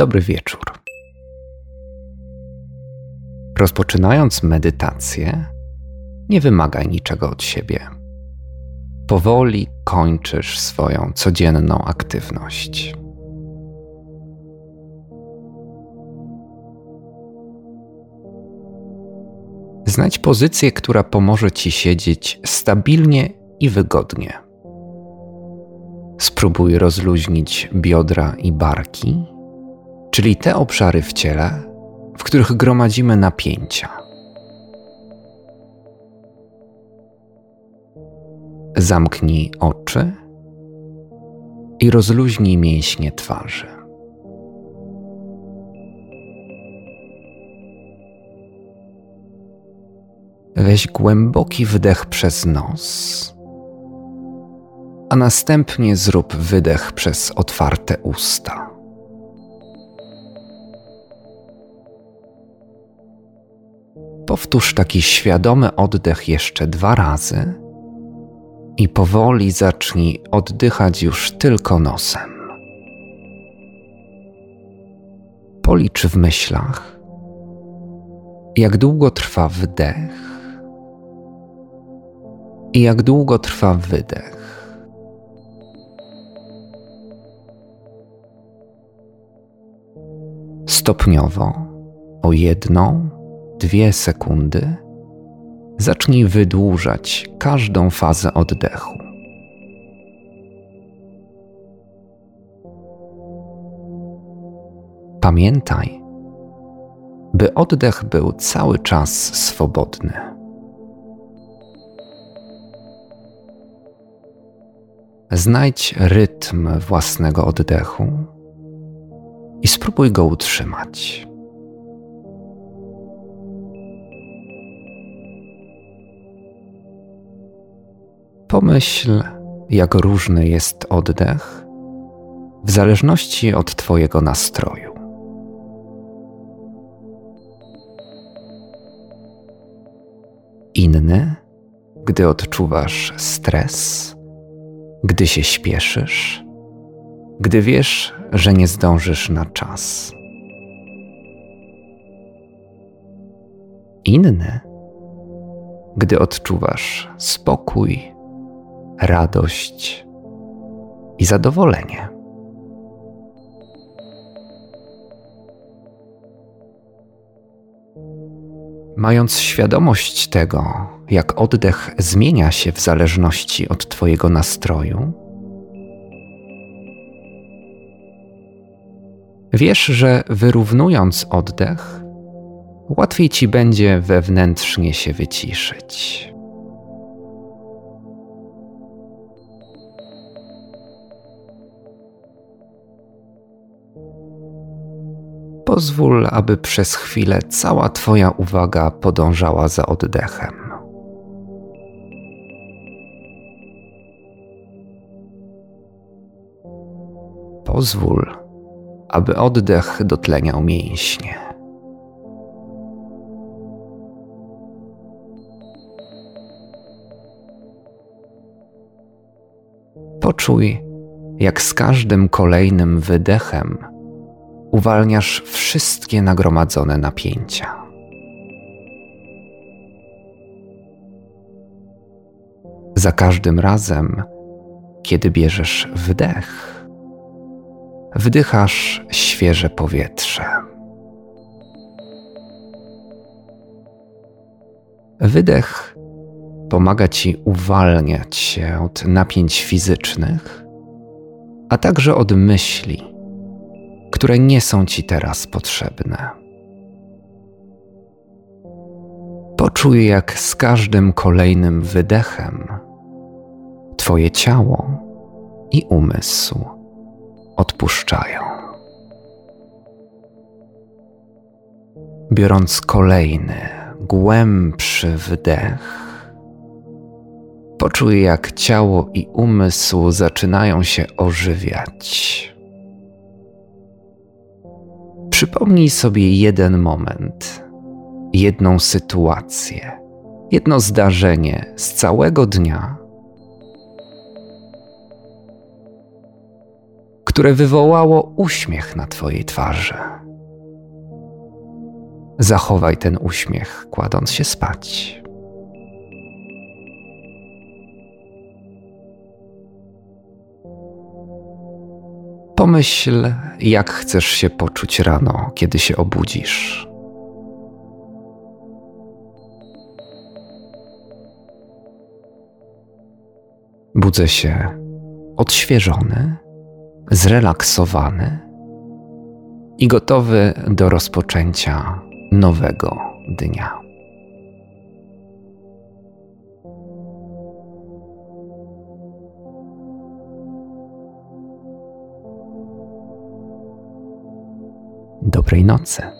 Dobry wieczór. Rozpoczynając medytację, nie wymagaj niczego od siebie. Powoli kończysz swoją codzienną aktywność. Znajdź pozycję, która pomoże ci siedzieć stabilnie i wygodnie. Spróbuj rozluźnić biodra i barki, czyli te obszary w ciele, w których gromadzimy napięcia. Zamknij oczy i rozluźnij mięśnie twarzy. Weź głęboki wdech przez nos, a następnie zrób wydech przez otwarte usta. Powtórz taki świadomy oddech jeszcze dwa razy i powoli zacznij oddychać już tylko nosem. Policz w myślach, jak długo trwa wdech i jak długo trwa wydech. Stopniowo, o jedną, dwie sekundy, zacznij wydłużać każdą fazę oddechu. Pamiętaj, by oddech był cały czas swobodny. Znajdź rytm własnego oddechu i spróbuj go utrzymać. Pomyśl, jak różny jest oddech w zależności od Twojego nastroju. Inny, gdy odczuwasz stres gdy się śpieszysz, gdy wiesz, że nie zdążysz na czas. Inny, gdy odczuwasz spokój, radość i zadowolenie. Mając świadomość tego, jak oddech zmienia się w zależności od Twojego nastroju, wiesz, że wyrównując oddech, łatwiej Ci będzie wewnętrznie się wyciszyć. Pozwól, aby przez chwilę cała Twoja uwaga podążała za oddechem. Pozwól, aby oddech dotleniał mięśnie. Poczuj, jak z każdym kolejnym wydechem uwalniasz wszystkie nagromadzone napięcia. Za każdym razem, kiedy bierzesz wdech, wdychasz świeże powietrze. Wydech pomaga ci uwalniać się od napięć fizycznych, a także od myśli, które nie są ci teraz potrzebne. Poczuj, jak z każdym kolejnym wydechem Twoje ciało i umysł odpuszczają. Biorąc kolejny, głębszy wdech, poczuj, jak ciało i umysł zaczynają się ożywiać. Przypomnij sobie jeden moment, jedną sytuację, jedno zdarzenie z całego dnia które wywołało uśmiech na Twojej twarzy. Zachowaj ten uśmiech, kładąc się spać. Pomyśl, jak chcesz się poczuć rano, kiedy się obudzisz. Budzę się odświeżony, zrelaksowany i gotowy do rozpoczęcia nowego dnia. Dobrej nocy.